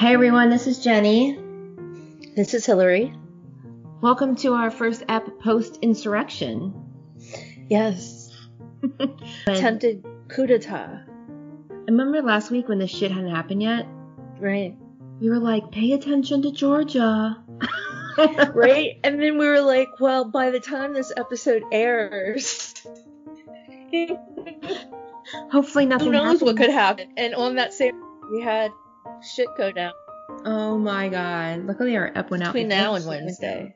Hey everyone, this is Jenny. This is Hillary. Welcome to our first ep post insurrection. Yes. Attempted coup d'etat. I remember last week when this shit hadn't happened yet? Right. We were like, pay attention to Georgia. right? And then we were like, well, by the time this episode airs, hopefully nothing who knows happens. what could happen. And on that same, we had shit go down Oh my god. Luckily our ep went out between now and went Wednesday.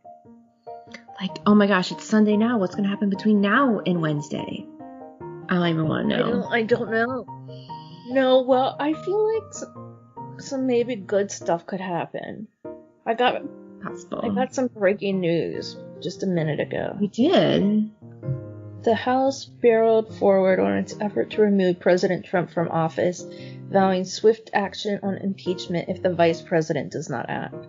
Like, oh my gosh, it's Sunday now. What's gonna happen between now and Wednesday? I don't even want to I know. don't, I don't know. No, well, I feel like some, some maybe good stuff could happen. I got Possible. I got some breaking news just a minute ago. we did. The House barreled forward on its effort to remove President Trump from office, vowing swift action on impeachment if the vice president does not act.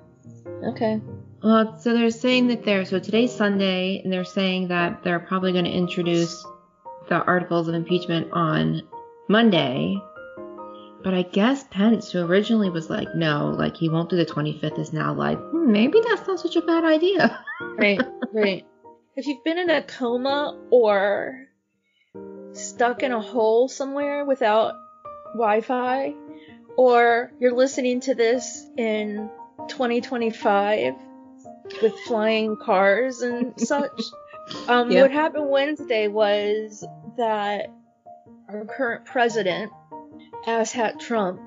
Okay. Well, so they're saying that they're so today's Sunday, and they're saying that they're probably going to introduce the articles of impeachment on Monday. But I guess Pence, who originally was like, no, like he won't do the 25th, is now like, hmm, maybe that's not such a bad idea. Right, right. If you've been in a coma or stuck in a hole somewhere without Wi Fi, or you're listening to this in 2025 with flying cars and such, um, Yeah. what happened Wednesday was that our current president, asshat Trump,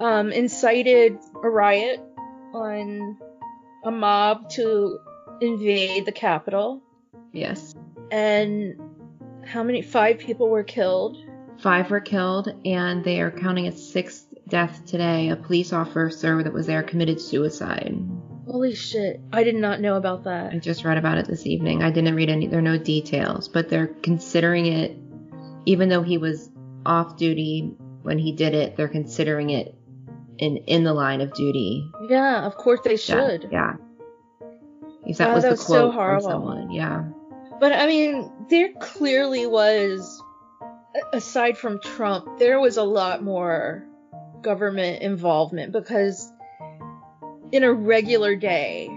um, incited a riot on a mob to invade the capital. yes. And how many? Five people were killed. Five were killed, and they are counting a sixth death today. A police officer that was there committed suicide. Holy shit. I did not know about that. I just read about it this evening. I didn't read any, there are no details, but they're considering it, even though he was off duty when he did it, they're considering it in, in the line of duty. Yeah, of course they Yeah, should. Yeah. If that Wow, was that the was so quote from horrible. someone. Yeah. But I mean, there clearly was, aside from Trump, there was a lot more government involvement because in a regular day,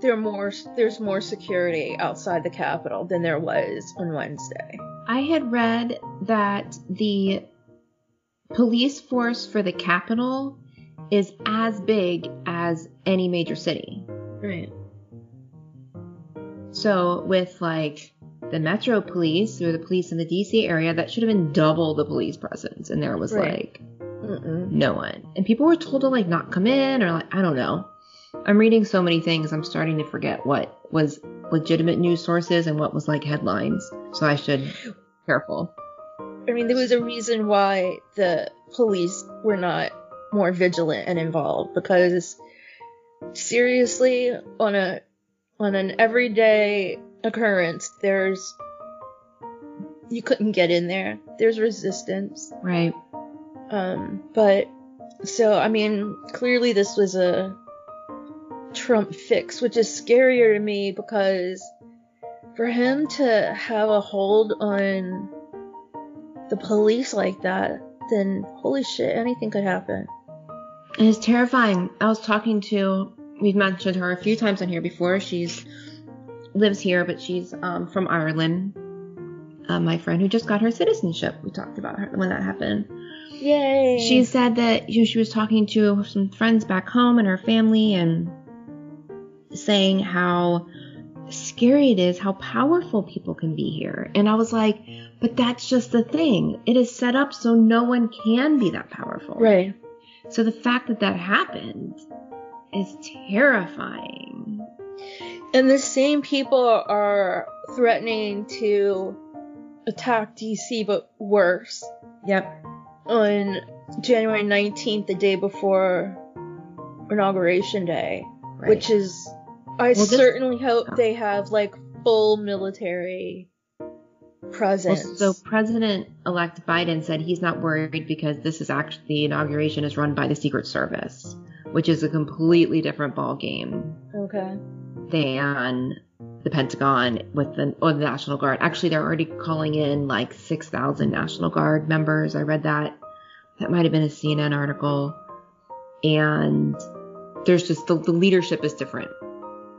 there more there's more security outside the Capitol than there was on Wednesday. I had read that the police force for the capital is as big as any major city. Right. So with like the Metro Police or the police in the DC area, that should have been double the police presence, and there was Right. like Mm-mm. no one, and people were told to like not come in or like I don't know. I'm reading so many things, I'm starting to forget what was legitimate news sources and what was like headlines. So I should be careful. I mean, there was a reason why the police were not more vigilant and involved because seriously, on a on an everyday occurrence, there's you couldn't get in there. There's resistance. Right. Um, but so I mean, clearly this was a Trump fix, which is scarier to me because for him to have a hold on the police like that, then holy shit, anything could happen. And it's terrifying. I was talking to, we've mentioned her a few times on here before. She's lives here, but she's um, from Ireland. Uh, my friend who just got her citizenship. We talked about her when that happened. Yay! She said that you know, she was talking to some friends back home and her family and saying how scary it is how powerful people can be here. And I was like, but that's just the thing. It is set up so no one can be that powerful. right. So the fact that that happened is terrifying. And the same people are threatening to attack DC, but worse. Yep. on January 19th, the day before Inauguration Day, Right. which is, I Well, this- certainly hope oh. they have like full military Well, presence. so President-elect Biden said he's not worried because this is actually the inauguration is run by the Secret Service, which is a completely different ball game okay. than the Pentagon with the or the National Guard. Actually, they're already calling in like 6,000 National Guard members. I read that. That might have been a CNN article. and there's just the, the leadership is different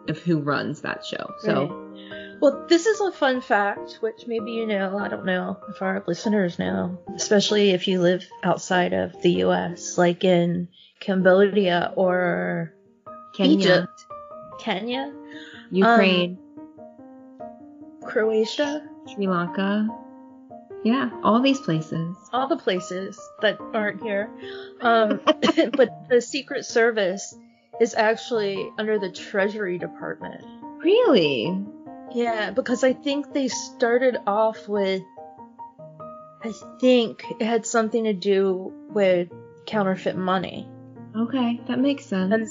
of who runs that show. So. Right. Well, this is a fun fact, which maybe you know. I don't know if our listeners know, especially if you live outside of the U.S., like in Cambodia or Kenya, Egypt, Kenya, Ukraine, Croatia, Sri Lanka. Yeah, all these places. all the places that aren't here. Um, but the Secret Service is actually under the Treasury Department. Really? Yeah, because I think they started off with. I think it had something to do with counterfeit money. Okay, that makes sense. And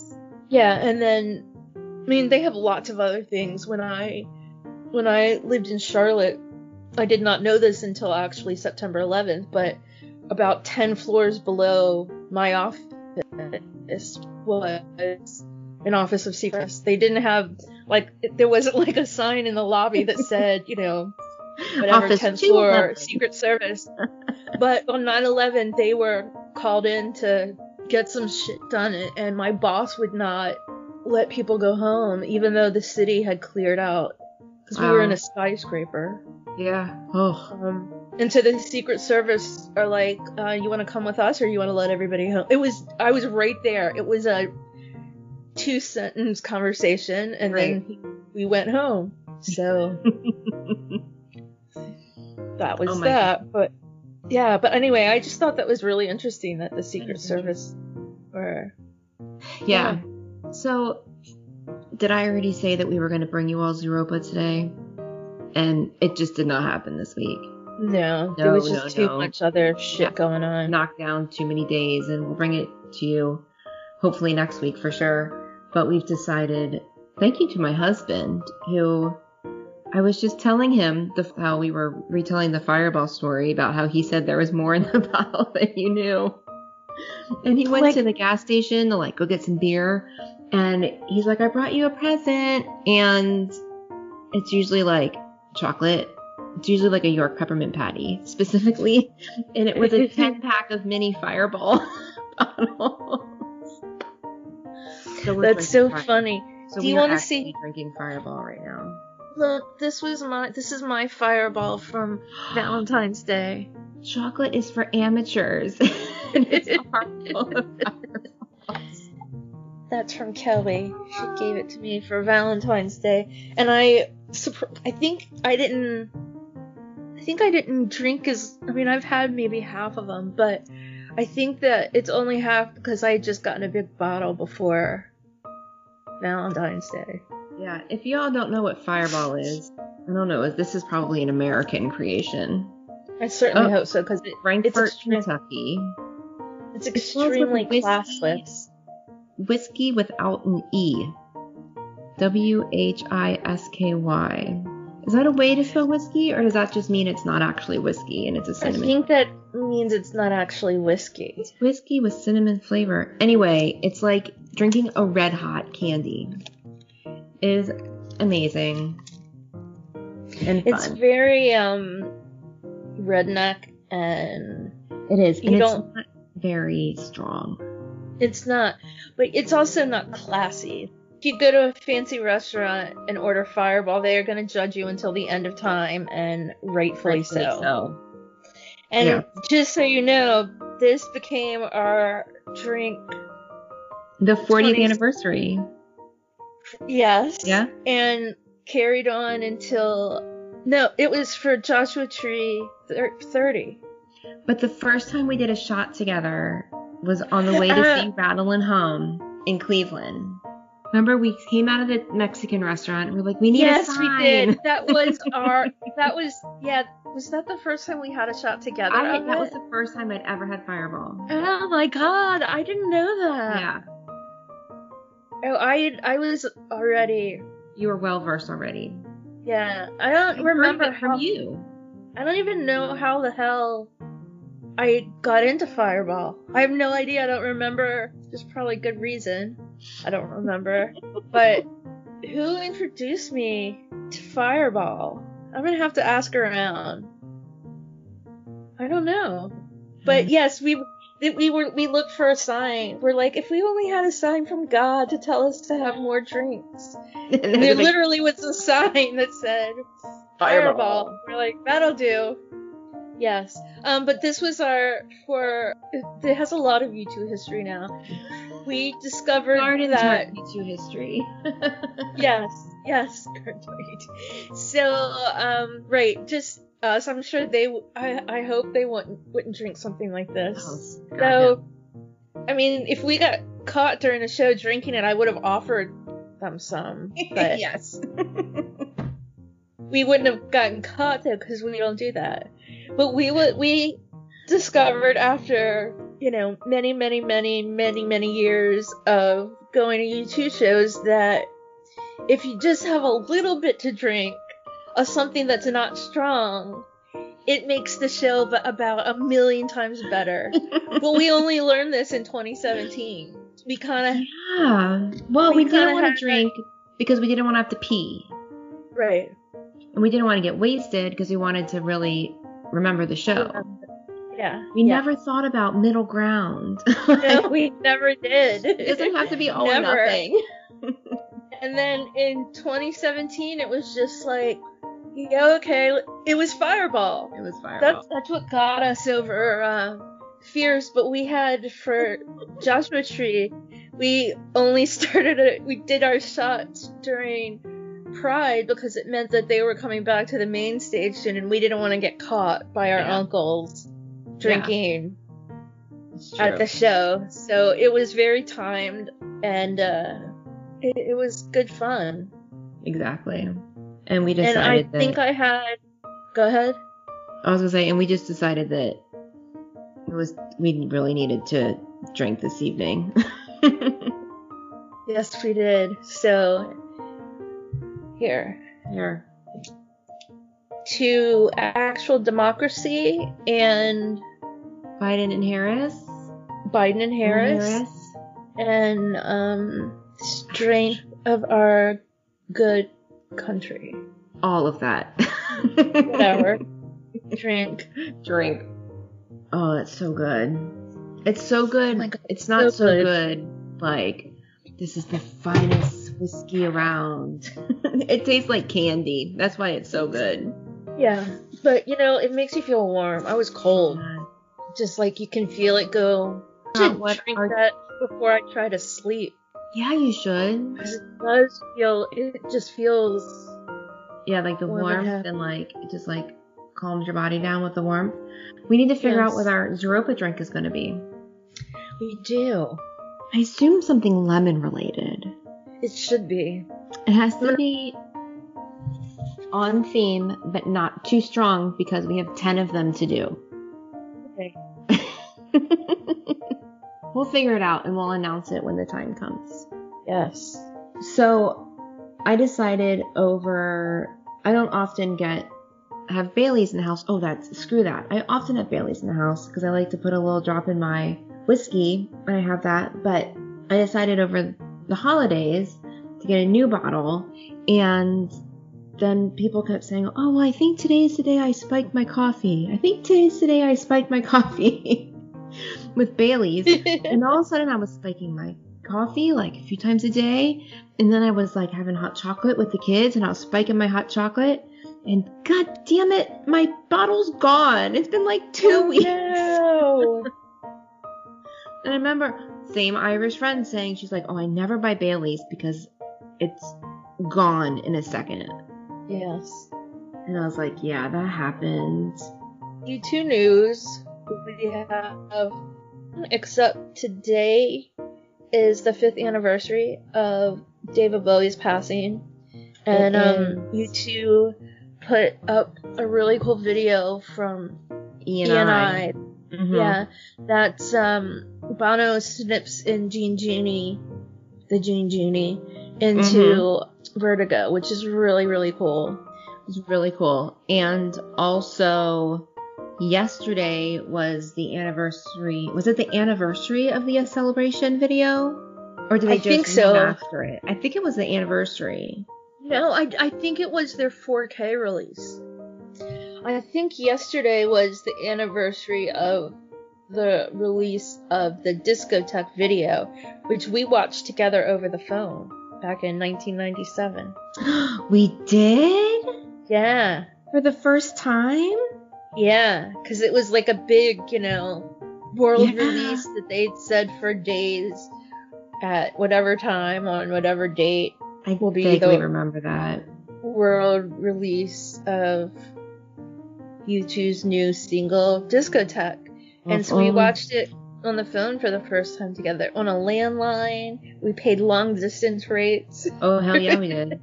yeah, and then I mean they have lots of other things. When I when I lived in Charlotte, I did not know this until actually September 11th, but about 10 floors below my office was an office of secrets. They didn't have like there wasn't like a sign in the lobby that said, you know, whatever Office 10th floor Secret Service. but on 9/11 they were called in to get some shit done and my boss would not let people go home even though the city had cleared out because we were in a skyscraper. Yeah. Oh. Um, and so the Secret Service are like, uh, you want to come with us or you want to let everybody home? It was, I was right there. It was a two sentence conversation and then we went home. So that was Oh my that. But yeah, but anyway, I just thought that was really interesting that the Secret is Service were. yeah. So, did I already say that we were going to bring you all Zooropa today? And it just did not happen this week. No, No, there was no, just too no. much other shit going on. Knocked down too many days, and we'll bring it to you hopefully next week for sure. But we've decided, thank you to my husband, who I was just telling him the, how we were retelling the fireball story about how he said there was more in the bottle than you knew. And he went Like- to the gas station to like go get some beer. And he's like, I brought you a present. And it's usually like chocolate. It's usually like a York peppermint patty specifically. And it was a 10 pack of mini fireball bottles. So That's so funny. So Do we you wanna actually see- drinking fireball right now. Look, this was my this is my fireball from Valentine's Day. Chocolate is for amateurs. it's a heart full of fireballs. That's from Kelly. She gave it to me for Valentine's Day, and I I think I didn't I think I didn't drink as I mean I've had maybe half of them, but I think that it's only half because I had just gotten a big bottle before Valentine's Day. Yeah, if y'all don't know what fireball is, I don't know. This is probably an American creation. I certainly Oh. hope so because it, Frankfurt, extreme- Kentucky. it's It extremely whiskey. classless. Whiskey without an E. W H I S K Y. Is that a way to spell whiskey, or does that just mean it's not actually whiskey and it's a cinnamon? I think that means it's not actually whiskey. It's whiskey with cinnamon flavor. Anyway, it's like drinking a red hot candy. Is amazing and It's very um redneck and It is, you and it's don't- not very strong. it's not but it's also not classy. If you go to a fancy restaurant and order fireball, they are going to judge you until the end of time and rightfully, Rightfully so. And Yeah. just so you know, this became our drink. The 40th 20 anniversary. Yes. Yeah. And carried on until no, it was for Joshua Tree 30. But the first time we did a shot together was on the way to see Rattle and Hum in Cleveland. Remember, we came out of the Mexican restaurant and we're like, we need yes, a we did. That was our. That was yeah. Was that the first time we had a shot together? I, that was the first time I'd ever had Fireball. Oh my god! I didn't know that. yeah, Oh, I I was already. you were well versed already. Yeah, I don't I remember heard of it how. from you. I don't even know how the hell I got into Fireball. I have no idea. I don't remember. There's probably good reason. I don't remember. but who introduced me to Fireball? I'm gonna have to ask around. I don't know. But yes, we we were we looked for a sign. We're like, if we only had a sign from God to tell us to have more drinks. And And there like, literally was a sign that said Fireball. We're like, that'll do. Yes. Um, but this was our for it has a lot of U2 history now. We discovered Garden that to history. yes, yes, great. So, um, right, just Uh, us. I'm sure they. w- I I hope they wouldn't wouldn't drink something like this. Oh, So, I mean, if we got caught during the show drinking it, I would have offered them some, but yes. we wouldn't have gotten caught though because we don't do that. But we would. We discovered after you know many, many, many, many, many years of going to U2 shows that if you just have a little bit to drink of something that's not strong, it makes the show b- about a million times better. but we only learned this in 2017. We kind of Yeah. Well, We we, didn't want to drink because we didn't want to have to pee. right. And we didn't want to get wasted because we wanted to really remember the show. Yeah. We yeah. never thought about middle ground. No, we never did. it doesn't have to be all or nothing. And then in 2017, it was just like, yeah, okay, it was Fireball. It was fireball. That's that's what got us over uh, fears. But we had for Joshua Tree, we only started it. We did our shots during Pride because it meant that they were coming back to the main stage soon and we didn't want to get caught by our Yeah. uncles drinking It's at the show. So it was very timed, and uh, it, it was good fun. Exactly. And we decided. And I that think I had. Go ahead. I was gonna say, and we just decided that it was we really needed to drink this evening. Yes, we did. So here Here. to actual democracy and Biden and Harris. Biden and Harris, and um strength of our good country. All of that. Whatever. Drink. Drink. Oh, it's so good. It's so good. Oh God, it's not so so, good. good. Like this is the finest whiskey around. it tastes like candy. That's why it's so good. Yeah, but you know, it makes you feel warm. I was cold. Just like you can feel it go. I should drink our- that before I try to sleep. Yeah, you should. It does feel. It just feels. Yeah, like the warmth and like it just like calms your body down with the warmth. We need to figure Yes. out what our Zooropa drink is going to be. We do. I assume something lemon related. It should be. It has to be on theme, but not too strong because we have 10 of them to do. Okay. we'll figure it out and we'll announce it when the time comes. Yes. So I decided over, I don't often get, have Bailey's in the house. Oh, that's, screw that. I often have Bailey's in the house because I like to put a little drop in my whiskey and I have that. But I decided over the holidays to get a new bottle and then people kept saying, oh, well, I think today's the day I spiked my coffee. I think today's the day I spiked my coffee with Bailey's. and all of a sudden I was spiking my coffee like a few times a day. And then I was like having hot chocolate with the kids and I was spiking my hot chocolate. And god damn it, my bottle's gone. It's been like two Oh, weeks. no. And I remember same Irish friend saying she's like, Oh, I never buy Bailey's because it's gone in a second. yes. And I was like, Yeah, that happened. U2 news. We have, except today is the fifth anniversary of David Bowie's passing, and um, is. U2 put up a really cool video from E E and I. I. Mhm. Yeah, that's um, Bono snips in Jean Genie, the Jean Genie, into Vertigo, which is really really cool. It's really cool. And also, yesterday was the anniversary. Was it the anniversary of the celebration video? Or did they I just think so. remaster it? I think it was the anniversary. No, I, I think it was their 4K release. I think yesterday was the anniversary of the release of the discotheque video, which we watched together over the phone back in 1997. we did? Yeah. For the first time? Yeah, because it was like a big, you know, world yeah. release that they'd said for days at whatever time on whatever date. I will be vaguely remember that world release of U2's new single Discotheque. And so we watched it on the phone for the first time together on a landline. We paid long distance rates. Oh hell yeah, we did.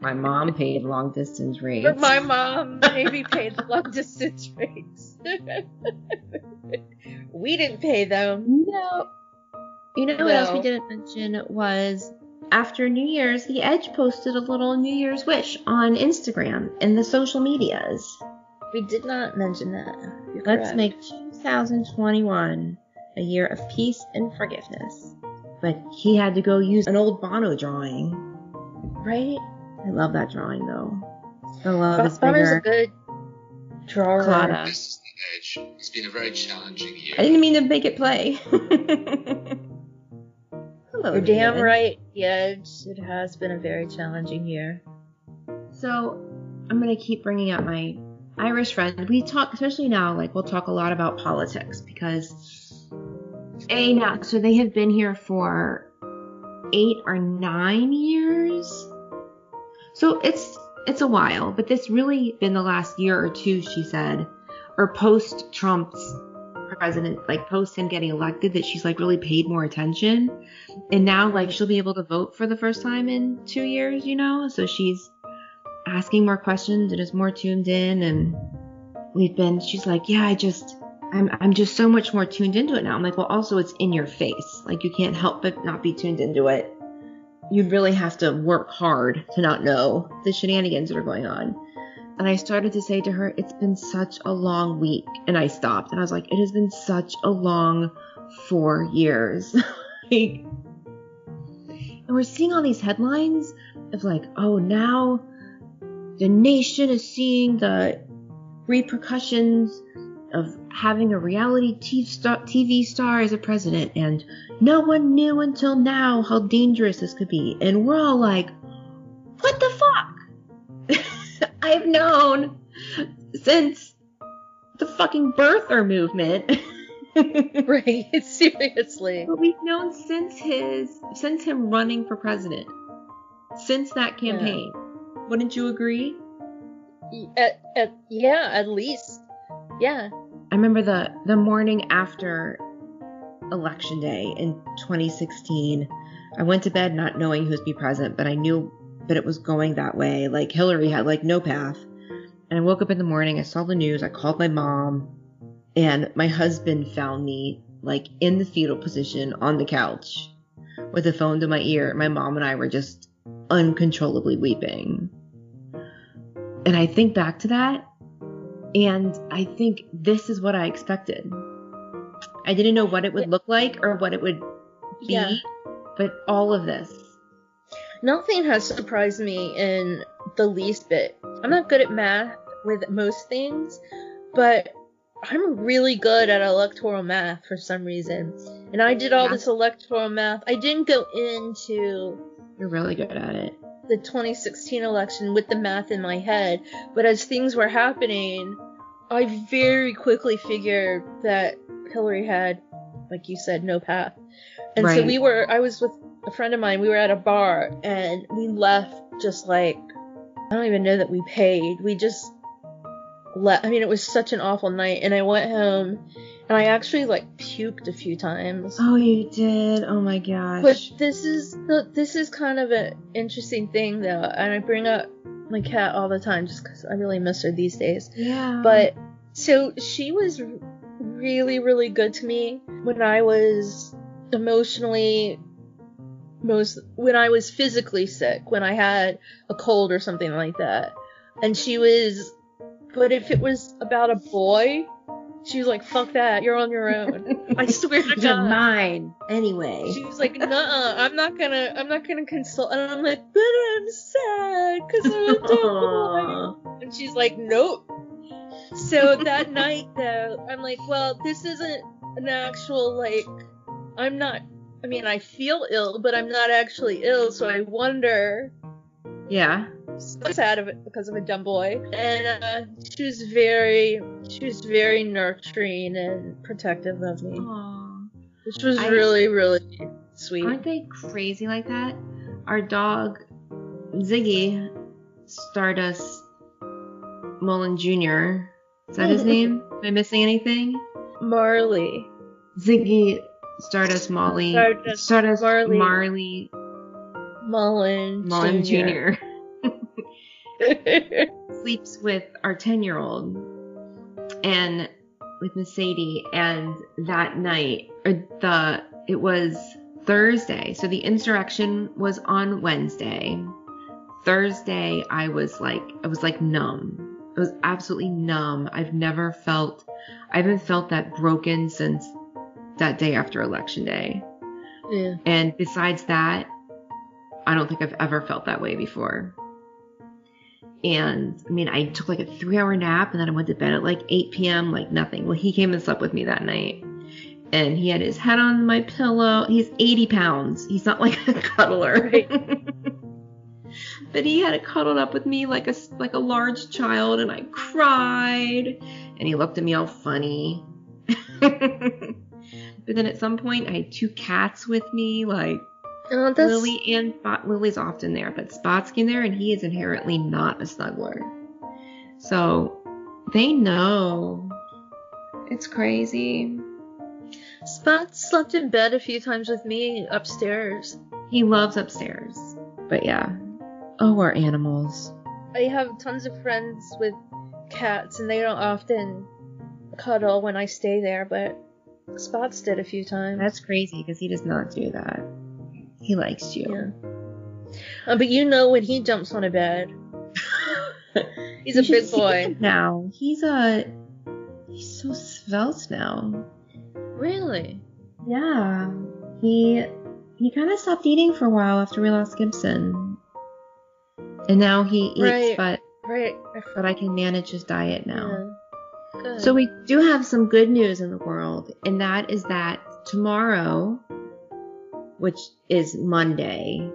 My mom paid long distance rates. But my mom maybe paid long distance rates. we didn't pay them. No. You know no. what else we didn't mention was after New Year's, The Edge posted a little New Year's wish on Instagram and the social medias. We did not mention that. You're Let's correct. make 2021 a year of peace and forgiveness. But he had to go use an old Bono drawing. Right? I love that drawing though. The love is Bono's a good drawer. Claudia. This is the edge. It's been a very challenging year. I didn't mean to make it play. Hello, You're damn David. right, The Edge. It has been a very challenging year. So, I'm gonna keep bringing up my Irish friend. We talk, especially now, like we'll talk a lot about politics because a now, so they have been here for eight or nine years. So it's it's a while, but this really been the last year or two, she said, or post Trump's president, like post him getting elected, that she's like really paid more attention, and now like she'll be able to vote for the first time in two years, you know. So she's asking more questions and is more tuned in, and we've been. She's like, yeah, I just. I'm I'm just so much more tuned into it now. I'm like, well, also it's in your face. Like you can't help but not be tuned into it you'd really have to work hard to not know the shenanigans that are going on. And I started to say to her, It's been such a long week. And I stopped and I was like, It has been such a long four years. like, and we're seeing all these headlines of like, oh, now the nation is seeing the repercussions of having a reality TV star as a president, and no one knew until now how dangerous this could be. And we're all like, what the fuck? I've known since the fucking birther movement. right, seriously. But we've known since his since him running for president. Since that campaign. Yeah. Wouldn't you agree? At, at, yeah, at least. Yeah. I remember the the morning after election day in 2016. I went to bed not knowing who was be president, but I knew that it was going that way. Like Hillary had like no path. And I woke up in the morning, I saw the news, I called my mom, and my husband found me like in the fetal position on the couch with the phone to my ear. My mom and I were just uncontrollably weeping. And I think back to that and I think this is what I expected. I didn't know what it would look like or what it would be, yeah. but all of this. Nothing has surprised me in the least bit. I'm not good at math with most things, but I'm really good at electoral math for some reason. And I did all yeah. this electoral math. I didn't go into. You're really good at it the 2016 election with the math in my head, but as things were happening, I very quickly figured that Hillary had, like you said, no path. And right. so we were, I was with a friend of mine, we were at a bar, and we left just like, I don't even know that we paid. We just left. I mean, it was such an awful night, and I went home and I actually like puked a few times. Oh, you did? Oh my gosh. But this is the this is kind of an interesting thing though, and I bring up my cat all the time just because I really miss her these days. Yeah. But so she was really really good to me when I was emotionally most when I was physically sick, when I had a cold or something like that. And she was but if it was about a boy, she was like, "Fuck that, you're on your own." I swear to God. You're mine anyway. She was like, "Nah, I'm not gonna, I'm not gonna consult." And I'm like, "But I'm sad because I'm a boy." And she's like, "Nope." So that night, though, I'm like, "Well, this isn't an actual like I'm not I mean I feel ill, but I'm not actually ill, so I wonder Yeah. So sad of it because of a dumb boy. And uh, she was very she was very nurturing and protective of me. Aww. Which was I- really, really sweet. Aren't they crazy like that? Our dog, Ziggy, Stardust Mullen Jr. Is that his name? Am I missing anything? Marley. Ziggy, Stardust Molly, Stardust Stardust Marley. Marley Mullen. Mullen Jr. Jr. sleeps with our 10 year old and with Miss Sadie. And that night, or the, it was Thursday. So the insurrection was on Wednesday. Thursday, I was like, I was like numb. I was absolutely numb. I've never felt, I haven't felt that broken since that day after election day. yeah. And besides that, I don't think I've ever felt that way before. And I mean, I took like a three hour nap and then I went to bed at like 8 p.m., like nothing. Well, he came and slept with me that night. And he had his head on my pillow. He's 80 pounds. He's not like a cuddler. but he had it cuddled up with me like a, like a large child and I cried. And he looked at me all funny. but then at some point, I had two cats with me, like Oh, that's, Lily and Spot. Lily's often there, but Spot's in there, and he is inherently not a snuggler. So they know. It's crazy. Spot slept in bed a few times with me upstairs. He loves upstairs. But yeah. Oh, our animals. I have tons of friends with cats, and they don't often cuddle when I stay there, but Spots did a few times. That's crazy because he does not do that. He likes you. Yeah. Uh, but you know when he jumps on a bed, he's a big boy. Now he's a. He's so svelte now. Really? Yeah. He he kind of stopped eating for a while after we lost Gibson. And now he eats, Right. but Right. I but I can manage his diet now. Yeah. So we do have some good news in the world, and that is that tomorrow, which is Monday,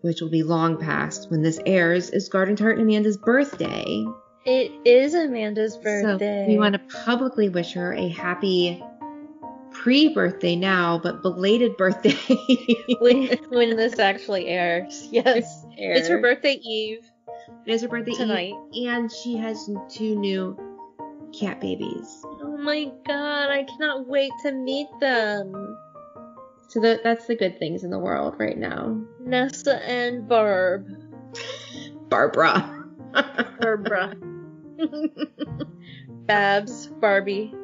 which will be long past when this airs, is Garden Tart and Amanda's birthday. it is Amanda's birthday. So we want to publicly wish her a happy pre-birthday now, but belated birthday. when, when this actually airs. Yes. It's her birthday eve It is her birthday eve, tonight. and she has two new cat babies. Oh my god, I cannot wait to meet them. So the, that's the good things in the world right now. Nessa and Barb. Barbara. Barbara. Babs. Barbie.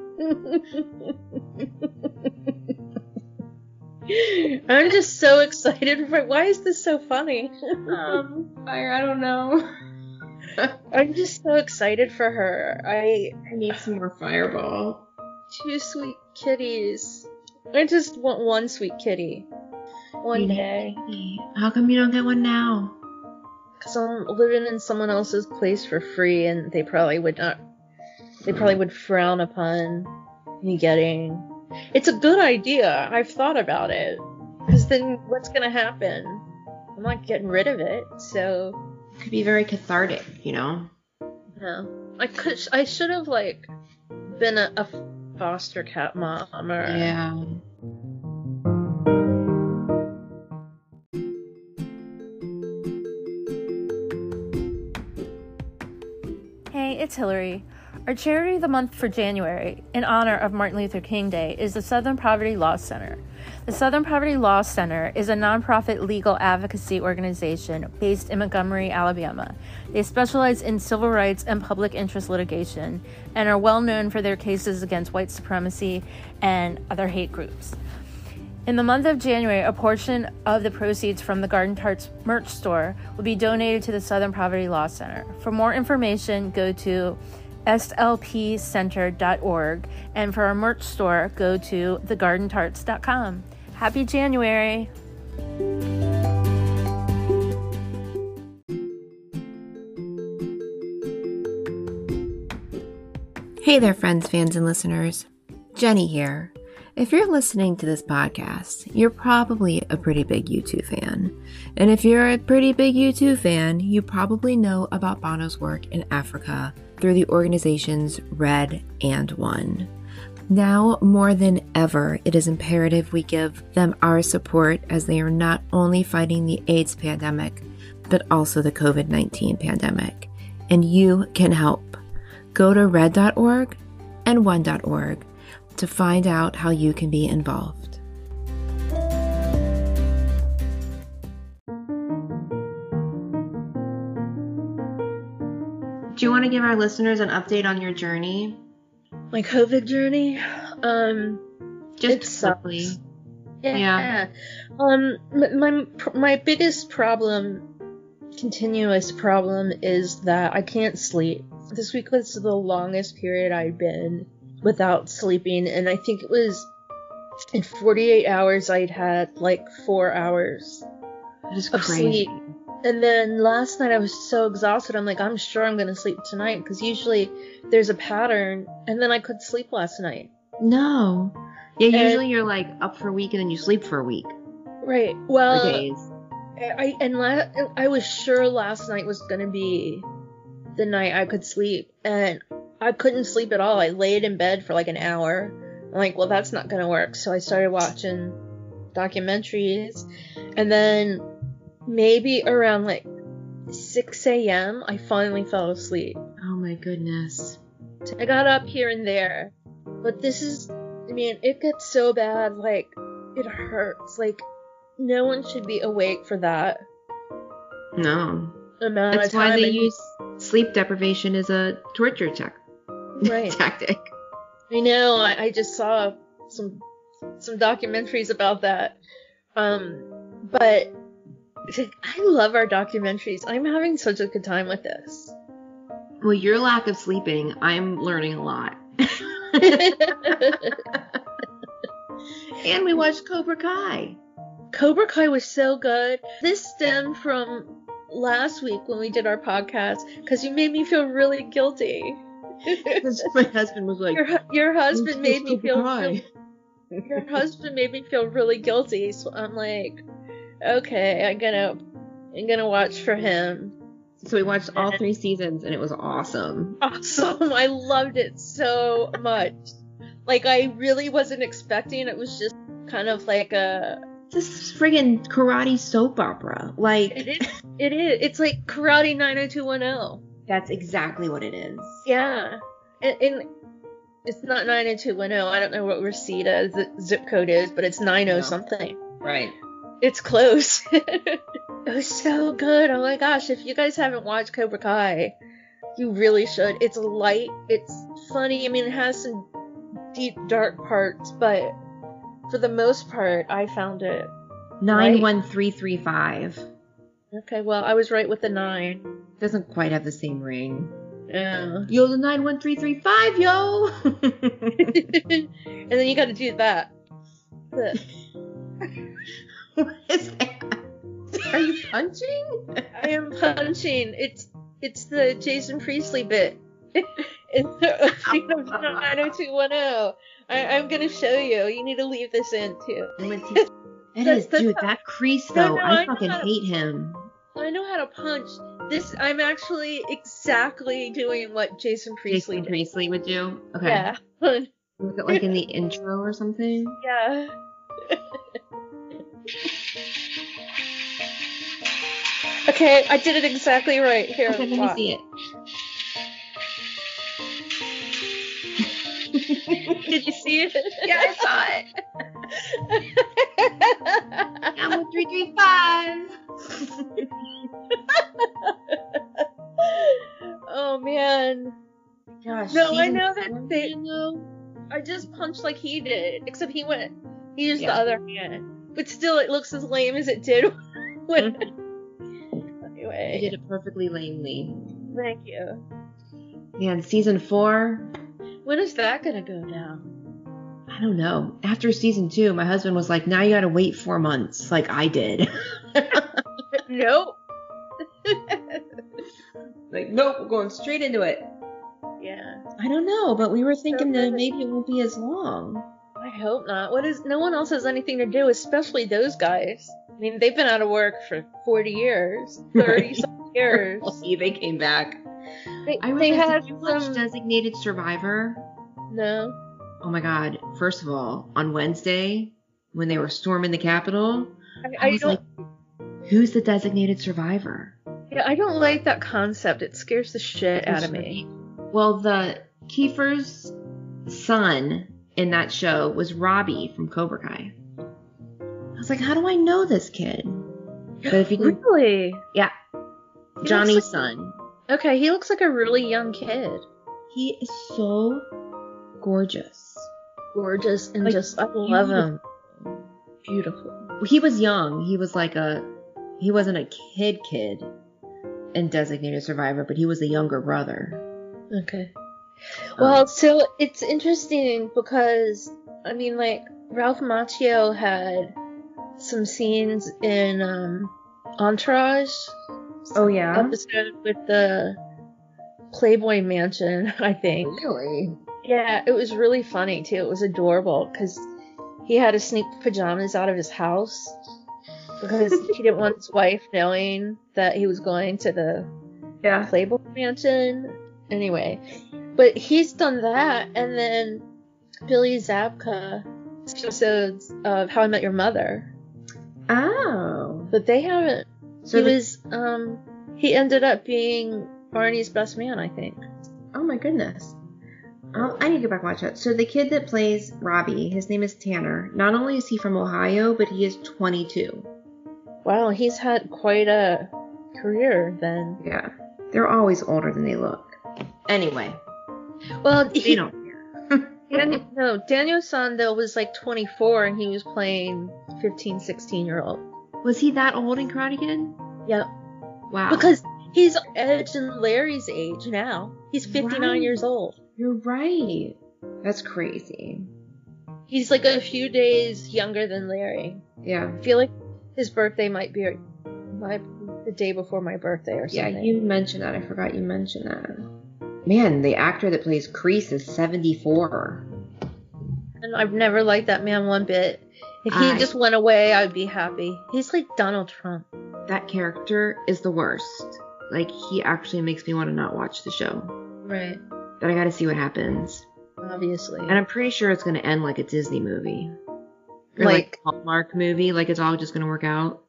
I'm just so excited for why is this so funny? um, fire, I don't know. I'm just so excited for her. I I need some more fireball. two sweet kitties. I just want one sweet kitty. One day. How come you don't get one now? Because I'm living in someone else's place for free and they probably would not. They probably would frown upon me getting. It's a good idea. I've thought about it. Because then what's going to happen? I'm not getting rid of it, so. It could be very cathartic, you know? No. I could. I should have, like, been a, a foster cat mom or. Yeah. Hey, it's Hillary. Our charity of the month for January, in honor of Martin Luther King Day, is the Southern Poverty Law Center. The Southern Poverty Law Center is a nonprofit legal advocacy organization based in Montgomery, Alabama. They specialize in civil rights and public interest litigation and are well known for their cases against white supremacy and other hate groups. In the month of January, a portion of the proceeds from the Garden Tarts merch store will be donated to the Southern Poverty Law Center. For more information, go to splcenter.org, and for our merch store, go to thegardentarts.com. Happy January! Hey there, friends, fans, and listeners. Jenny here. If you're listening to this podcast, you're probably a pretty big U2 fan. And if you're a pretty big U2 fan, you probably know about Bono's work in Africa through the organizations Red and One. Now more than ever, it is imperative we give them our support as they are not only fighting the AIDS pandemic, but also the COVID 19 pandemic. And you can help. Go to red.org and one.org to find out how you can be involved. Do you want to give our listeners an update on your journey? My COVID journey. Um, Just quickly. yeah. Yeah. Um, my my biggest problem, continuous problem, is that I can't sleep. This week was the longest period I'd been without sleeping, and I think it was in 48 hours I'd had like four hours That is of crazy. sleep. And then last night I was so exhausted. I'm like, I'm sure I'm gonna sleep tonight because usually there's a pattern. And then I could sleep last night. No. Yeah, And- usually you're like up for a week and then you sleep for a week Right. Well, days. I and la- I was sure last night was gonna be the night I could sleep, and I couldn't sleep at all. I laid in bed for like an hour. I'm like, well, that's not gonna work. So I started watching documentaries, and then maybe around like 6 a.m. I finally fell asleep. Oh my goodness. I got up here and there, but this is, I mean, it gets so bad, like, it hurts. Like, no one should be awake for that No. amount That's of time. why they and- use sleep deprivation as a torture tech- Right. tactic. I know. I, I just saw some some documentaries about that. Um, but I love our documentaries. I'm having such a good time with this. Well, your lack of sleeping, I'm learning a lot. and we watched Cobra Kai. Cobra Kai was so good. This stemmed from last week when we did our podcast because you made me feel really guilty. My husband was like, your your husband made me feel really, your husband made me feel really guilty. So I'm like, okay, I'm gonna I'm gonna watch for him. So we watched all three seasons and it was awesome. Awesome! I loved it so much. Like I really wasn't expecting. It was just kind of like a This friggin' karate soap opera. Like, it is it is it's like Karate 90210. that's exactly what it is. Yeah, and, and it's not 90210. I don't know what Reseda zip code is, but it's 90 No. something. Right. It's close. it was so good. Oh my gosh, if you guys haven't watched Cobra Kai, you really should. It's light, it's funny. I mean, it has some deep, dark parts, but for the most part, I found it. 91335. Okay, well, I was right with the nine. Doesn't quite have the same ring. Yeah. Yo, the 91335, yo! and then you gotta do that. What is that? Are you punching? I am punching. It's it's the Jason Priestley bit. it's the opening of 90210. I, I'm gonna show you. You need to leave this in too. I'm gonna teach- That That's- is, dude, how- that crease though, no, I I fucking to- hate him. I know how to punch. This I'm actually exactly doing what Jason Priestley Jason did. Priestley would do? Okay. Yeah. Was it like in the intro or something? yeah. Okay, I did it exactly right. Here. Okay, let me see it. Did you see it? Yeah, I saw it. I'm with 335. oh man. Gosh. No, I know that they- I just punched like he did, except he went. He used Yeah. the other hand, but still, it looks as lame as it did when. Mm-hmm. You did it perfectly lamely. thank you. Man, season four, When is that gonna go down? I don't know. After season two, my husband was like, now you gotta wait four months, like I did. nope. like, nope, we're going straight into it. Yeah. I don't know, but we were thinking that maybe it won't be as long. I hope not. What is? No one else has anything to do, especially those guys. I mean, they've been out of work for 40 years, 30 some years. See, they came back. They, I they realized, had did you watch some. Designated Survivor? No. Oh my god. First of all, on Wednesday, when they were storming the Capitol, I, I I was don't. like, who's the designated survivor? yeah, I don't like that concept. It scares the shit out of me. Well, the Kiefer's son in that show was Robbie from Cobra Kai. I was like, how do I know this kid? But if you can, Really? yeah, looks Johnny's like- son. Okay, he looks like a really young kid. He is so gorgeous. Gorgeous and Like, just I love him. beautiful. He was young. He was like a, he wasn't a kid kid in Designated Survivor, but he was the younger brother. Okay. Um, Well, so it's interesting because I mean, like Ralph Macchio had some scenes in um, Entourage oh yeah, episode with the Playboy Mansion, I think. really? Yeah, it was really funny too. It was adorable because he had to sneak pajamas out of his house because he didn't want his wife knowing that he was going to the Yeah. Playboy Mansion. Anyway, but he's done that, and then Billy Zabka episodes of How I Met Your Mother, Oh. but they haven't. So he the- was um he ended up being Barney's best man, I think. Oh my goodness. Oh, I need to go back and watch that. So the kid that plays Robbie, his name is Tanner. Not only is he from Ohio, but he is 22. Wow, he's had quite a career then. Yeah. They're always older than they look. Anyway, Well, they he, don't care. Dan, no, Daniel San though was like 24 and he was playing 15, 16 year old. Was he that old in Karate Kid? Yeah, Wow. because he's Edge and Larry's age now. He's 59 Right. years old. you're right. That's crazy. He's like a few days younger than Larry. Yeah. I feel like his birthday might be my the day before my birthday or something. Yeah, you mentioned that. I forgot you mentioned that. Man, the actor that plays Kreese is 74. And I've never liked that man one bit. If he I- just went away, I'd be happy. He's like Donald Trump. That character is the worst. Like, he actually makes me want to not watch the show. Right. But I gotta see what happens. Obviously. And I'm pretty sure it's gonna end like a Disney movie. Or Like- like, a Hallmark movie, like it's all just gonna work out.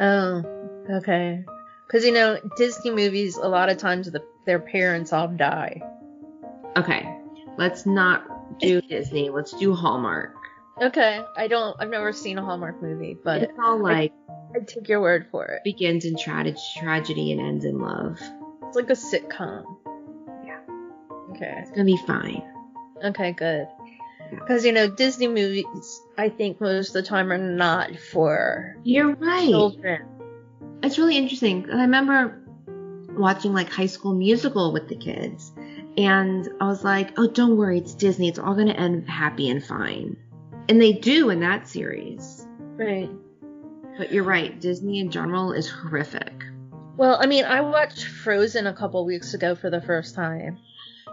Oh, okay. Because you know, Disney movies, a lot of times the, their parents all die. Okay, let's not do Disney. Let's do Hallmark. Okay, I don't. I've never seen a Hallmark movie, but it's all like I take your word for it. begins in tra- tragedy and ends in love. It's like a sitcom. Yeah. Okay. It's gonna be fine. Okay. Good. Because you know, Disney movies, I think most of the time are not for You're right. children. It's really interesting. I remember watching like High School Musical with the kids, and I was like, "Oh, don't worry, it's Disney. It's all gonna end happy and fine." And they do in that series. Right. But you're right. Disney in general is horrific. Well, I mean, I watched Frozen a couple weeks ago for the first time.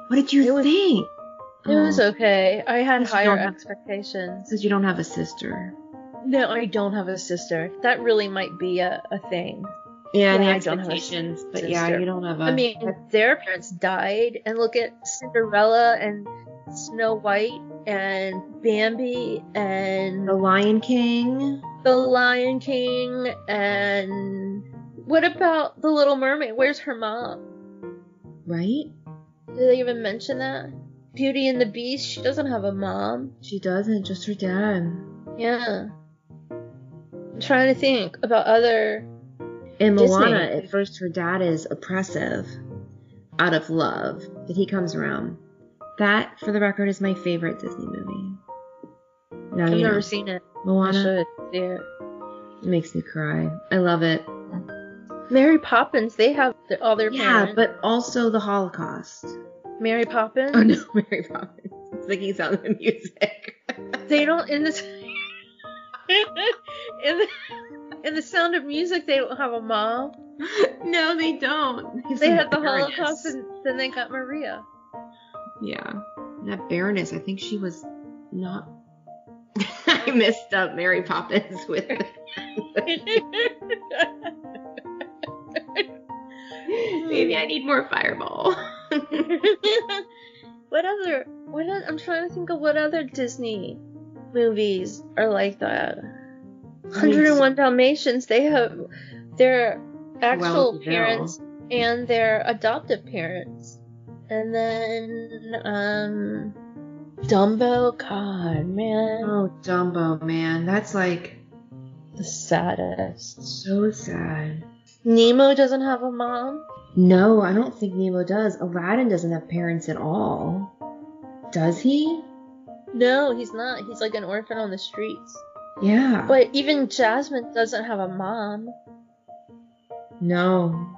What did you It was- think? It was Oh, okay. I had higher expectations. Because you don't have a sister. No, I don't have a sister. That really might be a, a thing. Yeah, Yeah, the I don't have a expectations. But yeah, sister. you don't have a. I mean, their parents died, and look at Cinderella and Snow White and Bambi and The Lion King. The Lion King and what about The Little Mermaid? Where's her mom? Right? Did they even mention that? Beauty and the Beast, she doesn't have a mom. She doesn't. Just her dad. Yeah. Trying to think about other. In Disney. Moana, at first her dad is oppressive out of love, but he comes around. That, for the record, is my favorite Disney movie. Now I've you never know. seen it. I Moana should see it. it makes me cry. I love it. Mary Poppins, they have the, all their Yeah, parents. but also the Holocaust. Mary Poppins. Oh no, Mary Poppins. I'm thinking Sound of Music. They don't in this in the in the Sound of Music. They don't have a mom. no, they don't. have They had the Baroness. Holocaust, and then they got Maria. Yeah. That Baroness, I think she was not. I messed up Mary Poppins with. Maybe I need more Fireball. what other? What? I'm trying to think of what other Disney movies are like that. 101 Dalmatians. They have their actual Well, no. parents and their adoptive parents, and then um, Dumbo. God, man, oh, Dumbo, man. That's like the saddest. so sad. Nemo doesn't have a mom. No, I don't think Nemo does. Aladdin doesn't have parents at all. Does he? No, he's not. He's like an orphan on the streets. Yeah. But even Jasmine doesn't have a mom. no.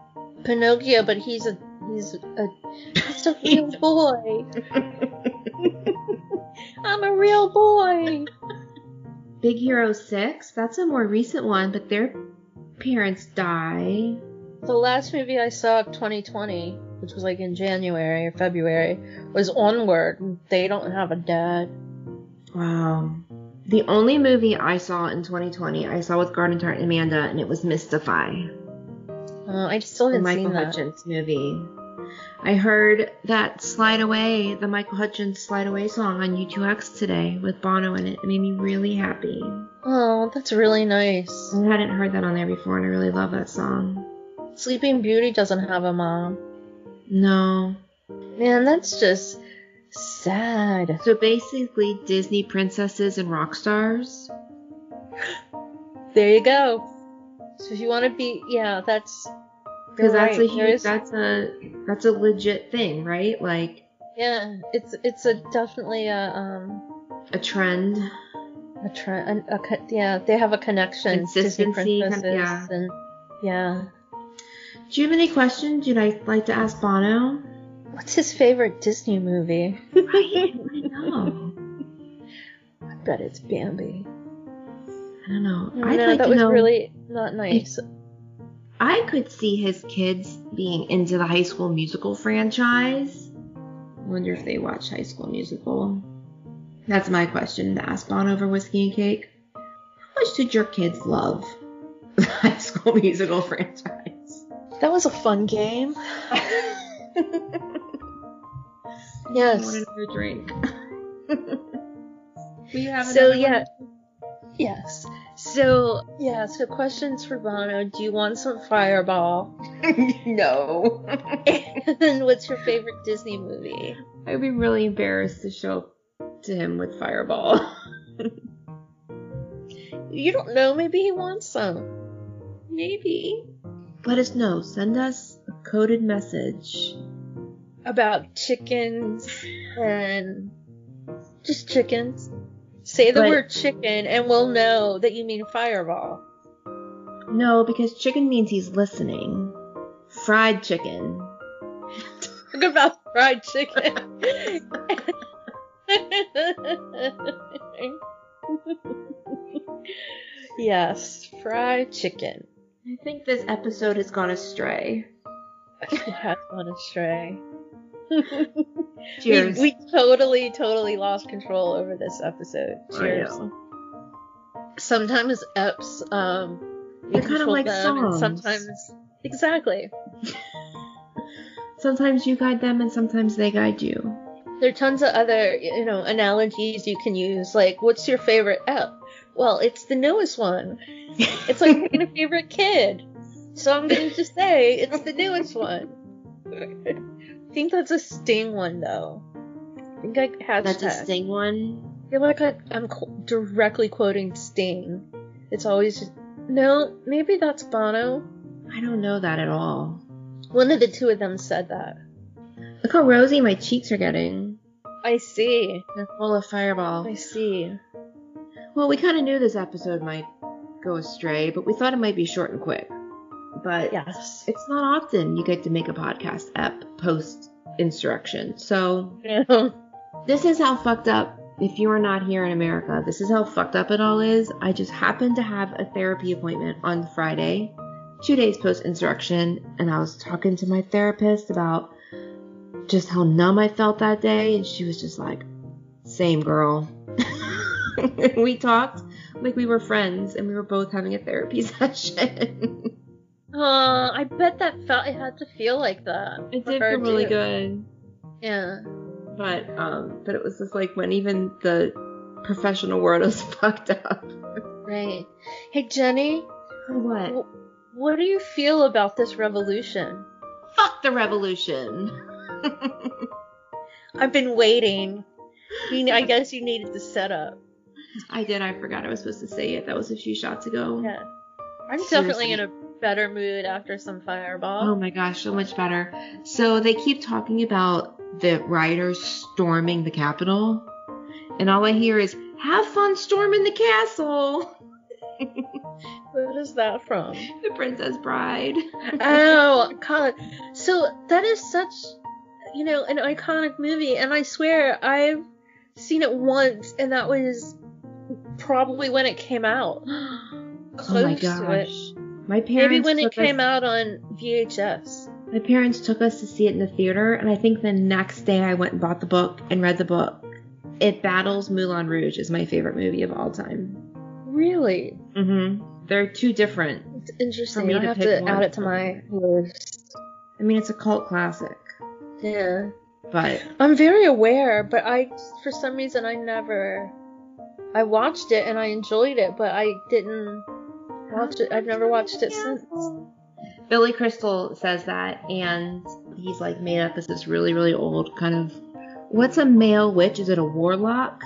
Pinocchio, but he's a he's a he's a real boy. I'm a real boy. Big Hero 6? That's a more recent one, but their parents die. The last movie I saw of 2020, which was like in January or February, was Onward. They don't have a dad. Wow. The only movie I saw in 2020, I saw with Garden Tart and Amanda, and it was Mystify. Oh, I just still haven't Michael seen that. Hutchence movie. I heard that Slide Away, the Michael Hutchence Slide Away song on U2X today with Bono in it. It made me really happy. Oh, that's really nice. I hadn't heard that on there before, and I really love that song. Sleeping Beauty doesn't have a mom. No. Man, that's just sad. So basically, Disney princesses and rock stars. There you go. So if you want to be, yeah, that's Because that's right. a huge, is- that's a that's a legit thing, right? Like yeah, it's it's a definitely a um a trend. a trend. A, a, yeah, they have a connection. Consistency, yeah. and yeah. Do you have any questions you'd like to ask Bono? What's his favorite Disney movie? Right? I know. I bet it's Bambi. I don't know. No, I'd no, like that was know. really not nice. I could see his kids being into the High School Musical franchise. Wonder if they watch High School Musical. That's my question to ask Bon over whiskey and cake. How much did your kids love the High School Musical franchise? That was a fun game. I Yes. wanted another drink. Have So yeah. Yes. So yeah. So questions for Bono. Do you want some Fireball? no. and what's your favorite Disney movie? I'd be really embarrassed to show up to him with Fireball. You don't know. Maybe he wants some. Maybe. Let us know. Send us a coded message. about chickens and just chickens. Say the But- word chicken and we'll know that you mean fireball. No, because chicken means he's listening. Fried chicken. Talk about fried chicken. yes, fried chicken. I think this episode has gone astray. It has gone astray. Cheers. We, we totally, totally lost control over this episode. Cheers. sometimes eps um we They're kinda control like them, and songs. sometimes exactly Sometimes you guide them and sometimes they guide you. there are tons of other you know analogies you can use like what's your favorite ep well it's the newest one it's like picking a favorite kid so i'm going to say it's the newest one i think that's a sting one though i think i hashtag. That's a sting one. I feel like I, I'm qu- directly quoting Sting. It's always just, no, maybe that's Bono. I don't know that at all. One of the two of them said that. Look how rosy my cheeks are getting. I see. They're full of fireball. I see. Well, we kind of knew this episode might go astray, but we thought it might be short and quick. But Yes. it's not often you get to make a podcast ep post insurrection. So Yeah. this is how fucked up. If you are not here in America, this is how fucked up it all is. I just happened to have a therapy appointment on Friday, two days post insurrection, and I was talking to my therapist about just how numb I felt that day, and she was just like, "Same girl." we talked like we were friends, and we were both having a therapy session. Uh, I bet that felt it had to feel like that. it did feel really too. good, Yeah. but um, but it was just like when even the professional world was fucked up. Right. Hey Jenny, What? wh- what do you feel about this revolution? Fuck the revolution. I've been waiting. You, I guess you needed the setup. I did. I forgot I was supposed to say it. That was a few shots ago. Yeah. I'm definitely Seriously. in a better mood after some fireball. Oh my gosh, so much better. So they keep talking about the rioters storming the Capitol, and all I hear is "Have fun storming the castle." What is that from? the Princess Bride. oh, God. So that is such, you know, an iconic movie, and I swear I've seen it once, and that was probably when it came out. Close oh my to it. My parents Maybe when it came us, out on VHS. My parents took us to see it in the theater, and I think the next day I went and bought the book and read the book. It battles Moulin Rouge is my favorite movie of all time. Really? Mm-hmm. They're two different. It's interesting. I have to one. add it to my list. I mean, it's a cult classic, Yeah. but I'm very aware, but I, for some reason, I never. I watched it and I enjoyed it, but I didn't it. I've never watched it since. Billy Crystal says that, and he's like made up as this really, really old kind of. What's a male witch? Is it a warlock?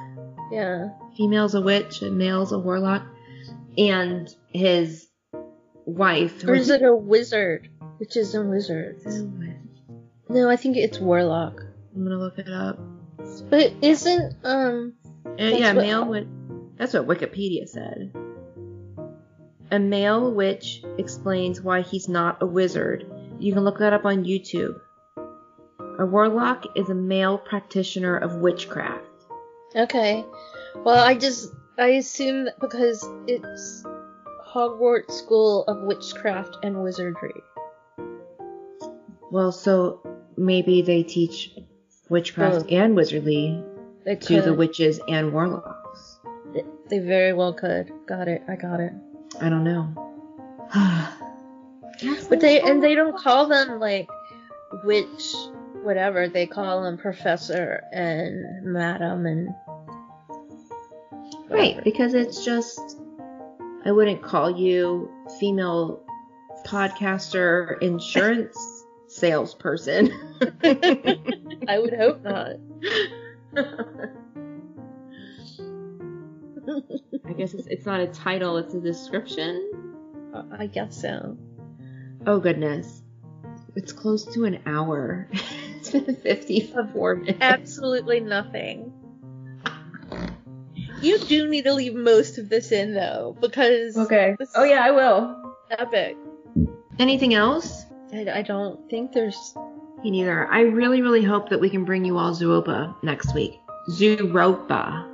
Yeah. Female's a witch, and male's a warlock. And his wife. Or is it a wizard? Which is a wizard. No, I think it's warlock. I'm gonna look it up. But isn't um Uh, yeah, male witch. That's what Wikipedia said. A male witch explains why he's not a wizard. You can look that up on YouTube. A warlock is a male practitioner of witchcraft. okay. Well, I just I assume that because it's Hogwarts School of Witchcraft and Wizardry. Well, so maybe they teach witchcraft and wizardly They to the witches and warlocks. They very well could. Got it. I got it. I don't know. But they and they don't call them like witch whatever. They call them professor and madam and Right, because it's just I wouldn't call you female podcaster insurance salesperson. I would hope not. I guess it's, it's not a title, it's a description. Uh, I guess so. Oh goodness. It's close to an hour. it's been 54 minutes. Absolutely nothing. You do need to leave most of this in though, because Okay. Oh yeah, I will. is epic. Anything else? I, I don't think there's. Me neither. I really, really hope that we can bring you all Zooropa next week. Zooropa.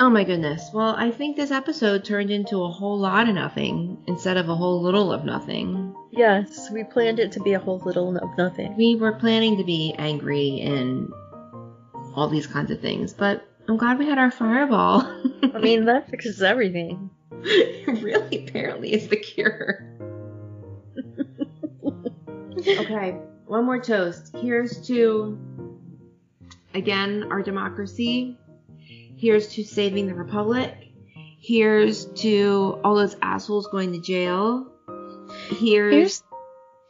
Oh my goodness. Well, I think this episode turned into a whole lot of nothing instead of a whole little of nothing. Yes, we planned it to be a whole little of nothing. We were planning to be angry and all these kinds of things, but I'm glad we had our fireball. I mean, that fixes everything. it really apparently is the cure. okay, one more toast. Here's to, again, our democracy. Here's to saving the republic. Here's to all those assholes going to jail. Here's, Here's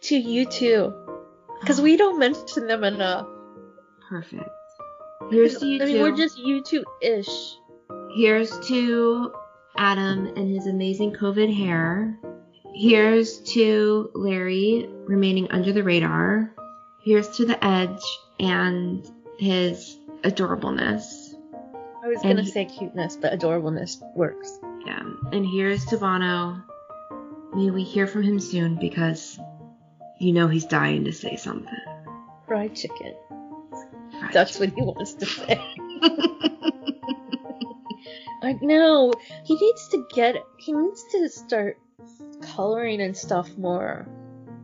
to U2, because we don't mention them enough. perfect. Here's to you I mean, we're just you two-ish. Here's to Adam and his amazing COVID hair. Here's to Larry remaining under the radar. Here's to the Edge and his adorableness. I was gonna he- say cuteness, but adorableness works. Yeah. And here's to Bono. May we hear from him soon because you know he's dying to say something. Fried chicken. Right. That's what he wants to say. I know. He needs to get. He needs to start coloring and stuff more.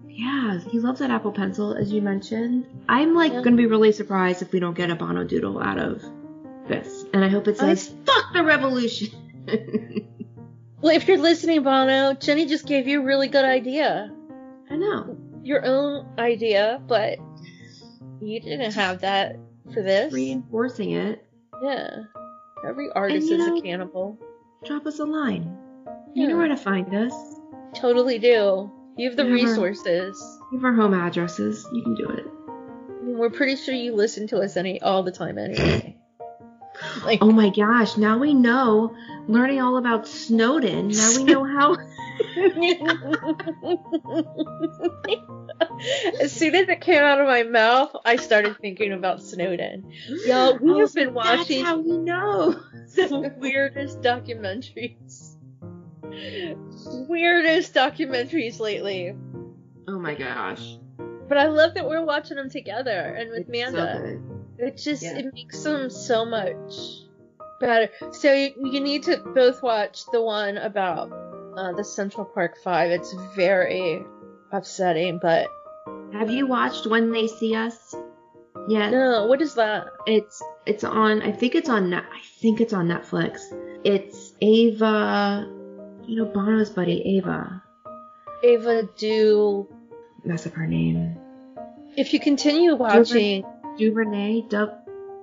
Yeah, he loves that Apple Pencil, as you mentioned. I'm like Yeah. gonna be really surprised if we don't get a Bono Doodle out of this, and I hope it I- says "fuck the revolution." Well, if you're listening, Bono, Jenny just gave you a really good idea. I know. Your own idea, but you didn't have that for this. Reinforcing it. Yeah. Every artist you is know- cannibal. Drop us a line. You know where to find us. Totally do. You have the Yeah, we're- resources. You have our home addresses. You can do it. I mean, we're pretty sure you listen to us any all the time anyway. Like, Oh my gosh! Now we know. Learning all about Snowden. Now we know how. as soon as it came out of my mouth, I started thinking about Snowden. Yo, we Oh, have been watching That's how we know. the weirdest documentaries. Weirdest documentaries lately. Oh my gosh. But I love that we're watching them together and with It's so Manda. good. It just Yeah. it makes them so much better. So you, you need to both watch the one about uh, the Central Park Five. It's very upsetting, but Have you watched When They See Us? Yeah. no, what is that? It's it's on. I think it's on. I think it's on Netflix. It's Ava. You know Bono's buddy Ava. Ava do. Mess up her name. If you continue watching, DuVernay. Dub.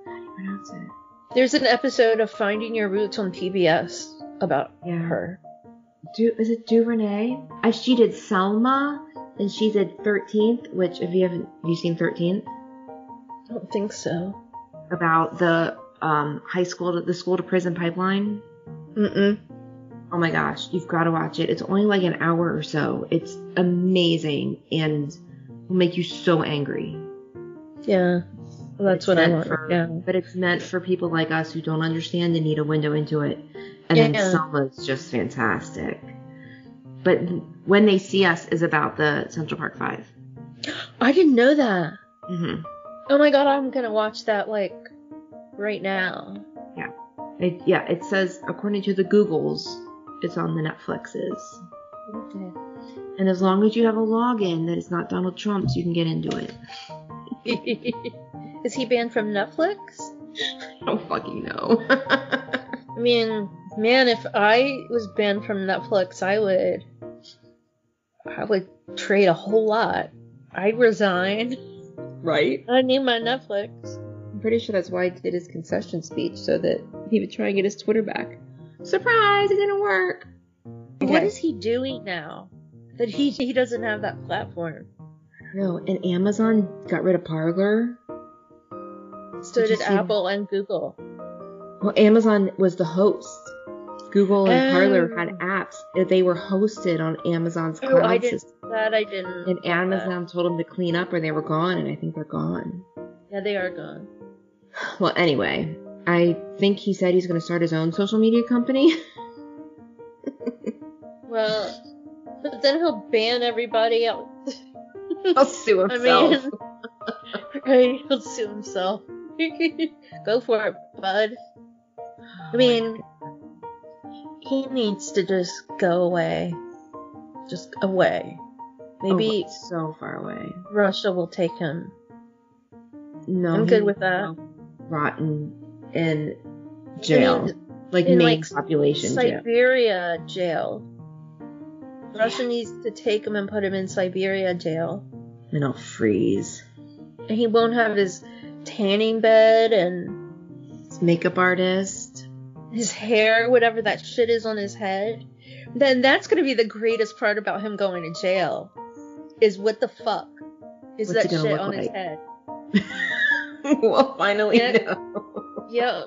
How do you pronounce it? there's an episode of Finding Your Roots on PBS about Yeah. her. Du, is it DuVernay? I, she did Selma, and she did 13th. Which, if you haven't, have you seen 13th? I don't think so. About the um, high school, to, the school to prison pipeline. Mm-mm. Oh my gosh, you've got to watch it. It's only like an hour or so. It's amazing and will make you so angry. Yeah. Well, that's It's what I want. For, yeah. But it's meant for people like us who don't understand and need a window into it. And then Yeah. Selma's just fantastic. But when they see us is about the Central Park Five. I didn't know that. hmm Oh my god, I'm gonna watch that like right now. It, yeah, it says according to the Googles, it's on the Netflixes. Okay. And as long as you have a login that is not Donald Trump's, you can get into it. Is he banned from Netflix? I don't fucking know. I mean, man, if I was banned from Netflix, I would, I would trade a whole lot. I'd resign. right? I need my Netflix. I'm pretty sure that's why he did his concession speech so that he would try and get his Twitter back. Surprise! It didn't work. What is he doing now? That he he doesn't have that platform. No, and Amazon got rid of Parler. So Did did Apple and Google. Well, Amazon was the host. Google and Oh. Parler had apps. that They were hosted on Amazon's Oh, cloud I didn't. system. That I didn't. And Amazon told them to clean up or they were gone, and I think they're gone. Yeah, they are gone. Well, anyway, I think he said he's going to start his own social media company. Well, but then he'll ban everybody else. I'll sue himself. I mean, right? He'll sue himself. Go for it, bud. Oh I mean, he needs to just go away. Just away. Maybe Oh, so far away. Russia will take him. No, I'm good with that. Rotten in jail, I mean, like in, main like, population jail. Siberia jail. Russia needs to take him and put him in Siberia jail. And I'll freeze. And he won't have his tanning bed and It's makeup artist. his hair, whatever that shit is on his head. Then that's gonna be the greatest part about him going to jail. Is what the fuck is What's that shit on his head? we'll finally Yeah. know. Yep.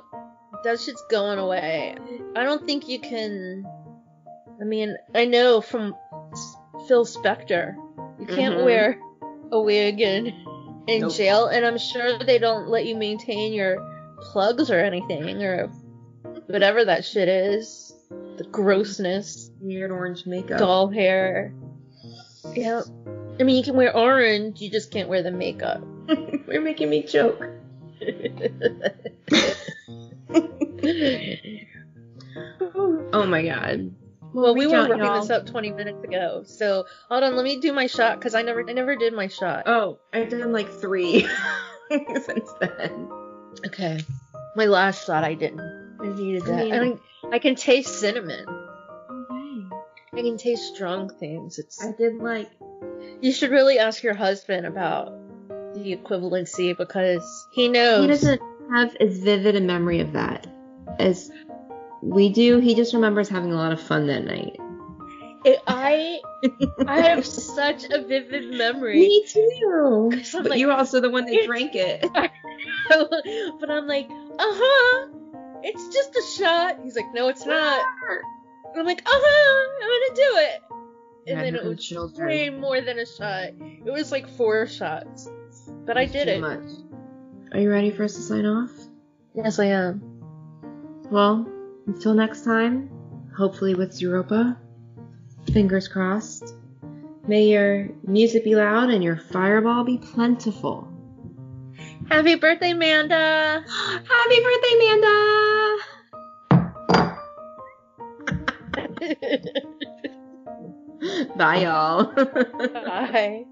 That shit's going away. I don't think you can. I mean, I know from Phil Spector, you can't Mhm. wear a wig in in Nope. jail, and I'm sure they don't let you maintain your plugs or anything or whatever that shit is. The grossness, Weird orange makeup. doll hair. Yeah. I mean, you can wear orange, you just can't wear the makeup. You're making me choke. oh my god. Well, we reach were wrapping y'all. this up 20 minutes ago. So hold on, let me do my shot because I never, I never did my shot. Oh, I've done like three since then. Okay, my last shot I didn't. I needed I that. and I, I can taste cinnamon. Okay. I can taste strong things. It's. I did like You should really ask your husband about the equivalency because he knows. he doesn't have as vivid a memory of that as we do. He just remembers having a lot of fun that night. It- I I have such a vivid memory. Me too. 'Cause I'm But like- you were also the one that drank it. but I'm like, uh huh. It's just a shot. He's like, no, it's not. And I'm like, uh huh. I'm gonna do it. And Yeah, then here it come was children. way more than a shot. It was like four shots. But I It's did too it. Much. Are you ready for us to sign off? Yes, I am. Well, until next time, hopefully with Zooropa. Fingers crossed. May your music be loud and your fireball be plentiful. Happy birthday, Manda. Happy birthday, Amanda! Bye, y'all. Bye.